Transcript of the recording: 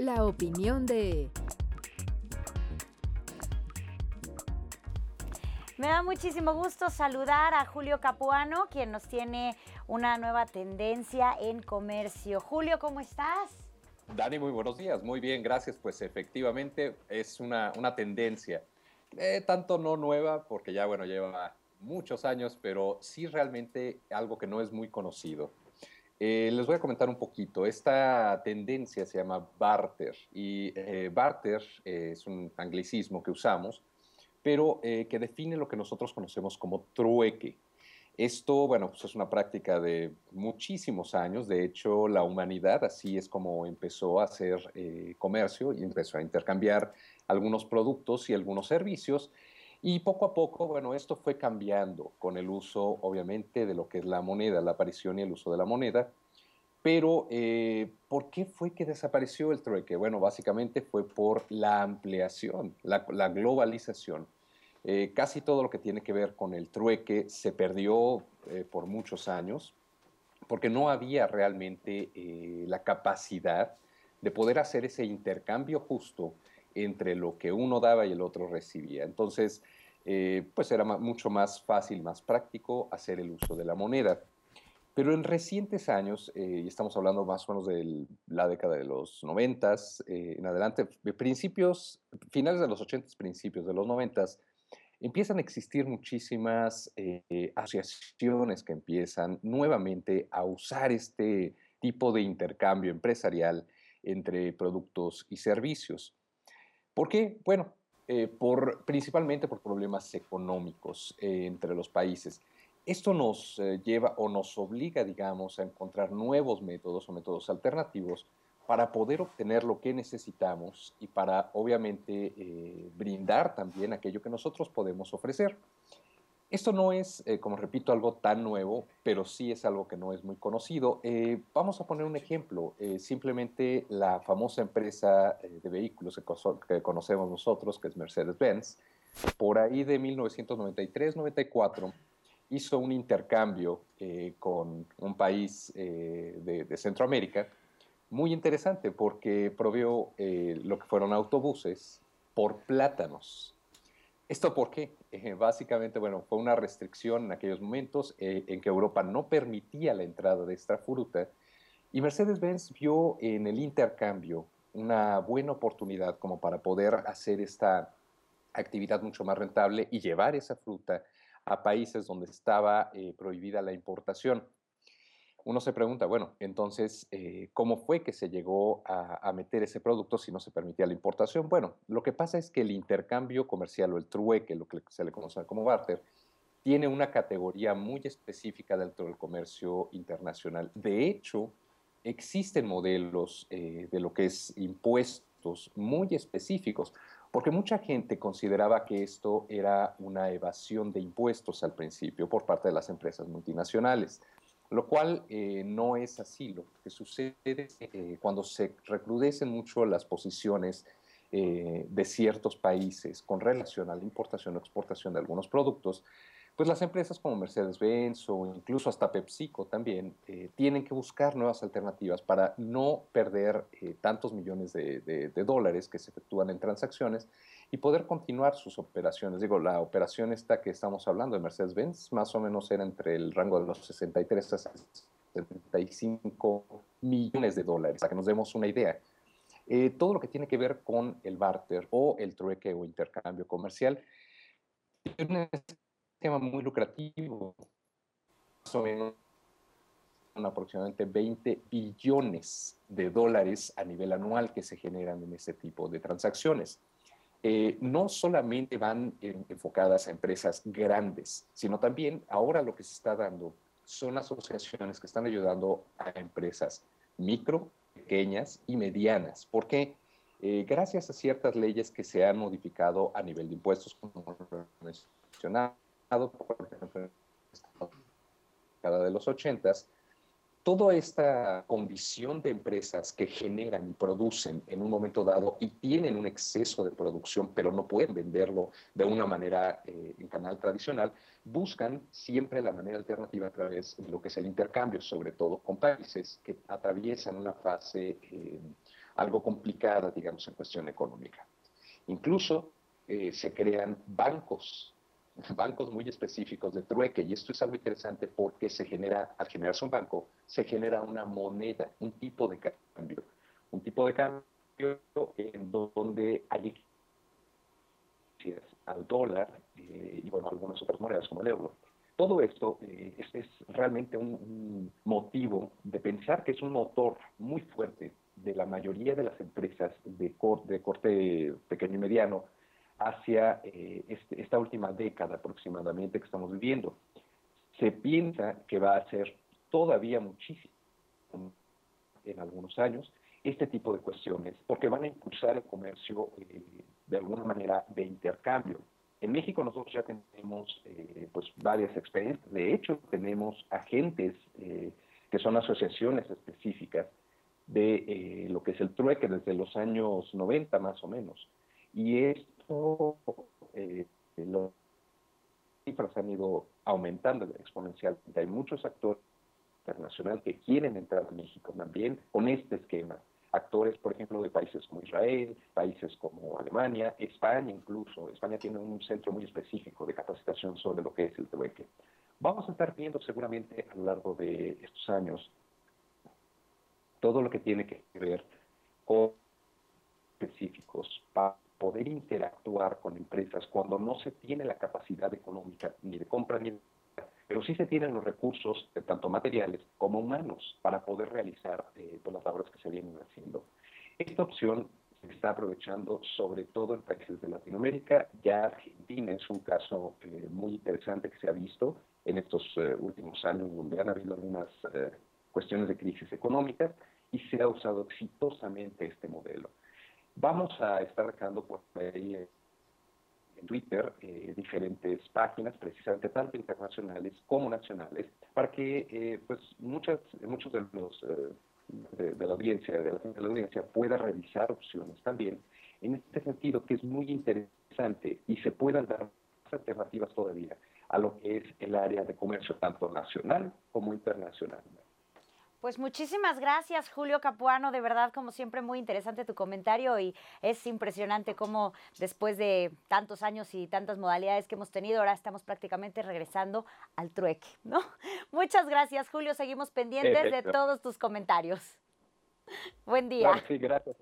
la opinión de... Me da muchísimo gusto saludar a Julio Capuano, quien nos tiene una nueva tendencia en comercio. Julio, ¿cómo estás? Dani, muy buenos días. Muy bien, gracias. Pues efectivamente es una, una tendencia, eh, tanto no nueva, porque ya, bueno, lleva muchos años, pero sí realmente algo que no es muy conocido. Eh, les voy a comentar un poquito. Esta tendencia se llama barter y eh, barter es un anglicismo que usamos, pero que define lo que nosotros conocemos como trueque. Esto, bueno, pues es una práctica de muchísimos años. De hecho, la humanidad así es como empezó a hacer comercio y empezó a intercambiar algunos productos y algunos servicios. Y poco a poco, bueno, esto fue cambiando con el uso, obviamente, de lo que es la moneda, la aparición y el uso de la moneda. Pero, eh, ¿por qué fue que desapareció el trueque? Bueno, básicamente fue por la ampliación, la, globalización. Eh, casi todo lo que tiene que ver con el trueque se perdió eh, por muchos años porque no había realmente la capacidad de poder hacer ese intercambio justo entre lo que uno daba y el otro recibía. Entonces, eh, pues era mucho más fácil, más práctico hacer el uso de la moneda. Pero en recientes años, eh, y estamos hablando más o menos de la década de los 90 eh, en adelante, principios, finales de los 80, principios de los 90, empiezan a existir muchísimas asociaciones que empiezan nuevamente a usar este tipo de intercambio empresarial entre productos y servicios. ¿Por qué? Bueno, eh, por, principalmente por problemas económicos eh, entre los países. Esto nos eh, lleva o nos obliga, digamos, a encontrar nuevos métodos o métodos alternativos para poder obtener lo que necesitamos y para, obviamente, brindar también aquello que nosotros podemos ofrecer. Esto no es, eh, como repito, algo tan nuevo, pero sí es algo que no es muy conocido. Eh, vamos a poner un ejemplo. Eh, simplemente la famosa empresa de vehículos que, conocemos nosotros, que es Mercedes-Benz, por ahí de 1993-94 hizo un intercambio con un país de, de, Centroamérica muy interesante porque provió lo que fueron autobuses por plátanos. ¿Esto por qué? Eh, básicamente, bueno, fue una restricción en aquellos momentos eh, en que Europa no permitía la entrada de esta fruta y Mercedes-Benz vio en el intercambio una buena oportunidad como para poder hacer esta actividad mucho más rentable y llevar esa fruta a países donde estaba eh, prohibida la importación uno se pregunta, bueno, entonces, eh, ¿cómo fue que se llegó a, meter ese producto si no se permitía la importación? Bueno, lo que pasa es que el intercambio comercial o el trueque, lo que se le conoce como barter, tiene una categoría muy específica dentro del comercio internacional. De hecho, existen modelos eh, de lo que es impuestos muy específicos, porque mucha gente consideraba que esto era una evasión de impuestos al principio por parte de las empresas multinacionales lo cual eh, no es así. Lo que sucede eh, cuando se recrudecen mucho las posiciones eh, de ciertos países con relación a la importación o exportación de algunos productos, pues las empresas como Mercedes-Benz o incluso hasta PepsiCo también tienen que buscar nuevas alternativas para no perder tantos millones de dólares que se efectúan en transacciones y poder continuar sus operaciones. Digo, la operación esta que estamos hablando de Mercedes-Benz más o menos era entre el rango de los 63 a 75 millones de dólares, para que nos demos una idea. Eh, todo lo que tiene que ver con el barter o el trueque o intercambio comercial tiene un sistema muy lucrativo, más o menos aproximadamente 20 billones de dólares a nivel anual que se generan en ese tipo de transacciones. Eh, no solamente van enfocadas a empresas grandes, sino también ahora lo que se está dando son asociaciones que están ayudando a empresas micro, pequeñas y medianas. porque eh, gracias a ciertas leyes que se han modificado a nivel de impuestos, como mencionado, por ejemplo, cada de los ochentas, toda esta condición de empresas que generan y producen en un momento dado y tienen un exceso de producción, pero no pueden venderlo de una manera eh, en canal tradicional, buscan siempre la manera alternativa a través de lo que es el intercambio, sobre todo con países que atraviesan una fase eh, algo complicada, digamos, en cuestión económica. Incluso eh, se crean bancos, bancos muy específicos de trueque, y esto es algo interesante porque se genera, al generarse un banco, se genera una moneda, un tipo de cambio, un tipo de cambio en donde hay al dólar eh, y bueno, algunas otras monedas como el euro. Todo esto eh, es, realmente un, motivo de pensar que es un motor muy fuerte de la mayoría de las empresas de, de corte pequeño y mediano hacia eh, este, esta última década aproximadamente que estamos viviendo. Se piensa que va a ser todavía muchísimo en algunos años este tipo de cuestiones, porque van a impulsar el comercio eh, de alguna manera de intercambio. En México nosotros ya tenemos eh, pues varias experiencias, de hecho tenemos agentes eh, que son asociaciones específicas de lo que es el trueque desde los años 90 más o menos. Y esto, las cifras han ido aumentando exponencialmente. Hay muchos actores internacionales que quieren entrar a México también con este esquema actores, por ejemplo, de países como Israel, países como Alemania, España incluso. España tiene un centro muy específico de capacitación sobre lo que es el trueque. Vamos a estar viendo seguramente a lo largo de estos años todo lo que tiene que ver con específicos para poder interactuar con empresas cuando no se tiene la capacidad económica ni de compra ni de pero sí se tienen los recursos, eh, tanto materiales como humanos, para poder realizar eh, pues, las labores que se vienen haciendo. Esta opción se está aprovechando sobre todo en países de Latinoamérica. Ya Argentina es un caso eh, muy interesante que se ha visto en estos últimos años, donde han habido algunas cuestiones de crisis económica y se ha usado exitosamente este modelo. Vamos a estar dejando por ahí en Twitter eh, diferentes páginas, precisamente tanto internacionales como nacionales, para que eh, pues muchas, muchos de los eh, de, la audiencia, de la, audiencia pueda revisar opciones también en este sentido que es muy interesante y se puedan dar alternativas todavía a lo que es el área de comercio tanto nacional como internacional. Pues muchísimas gracias, Julio Capuano. De verdad, como siempre, muy interesante tu comentario y es impresionante cómo después de tantos años y tantas modalidades que hemos tenido, ahora estamos prácticamente regresando al trueque, ¿no? Muchas gracias, Julio. Seguimos pendientes de todos tus comentarios. Buen día. sí, gracias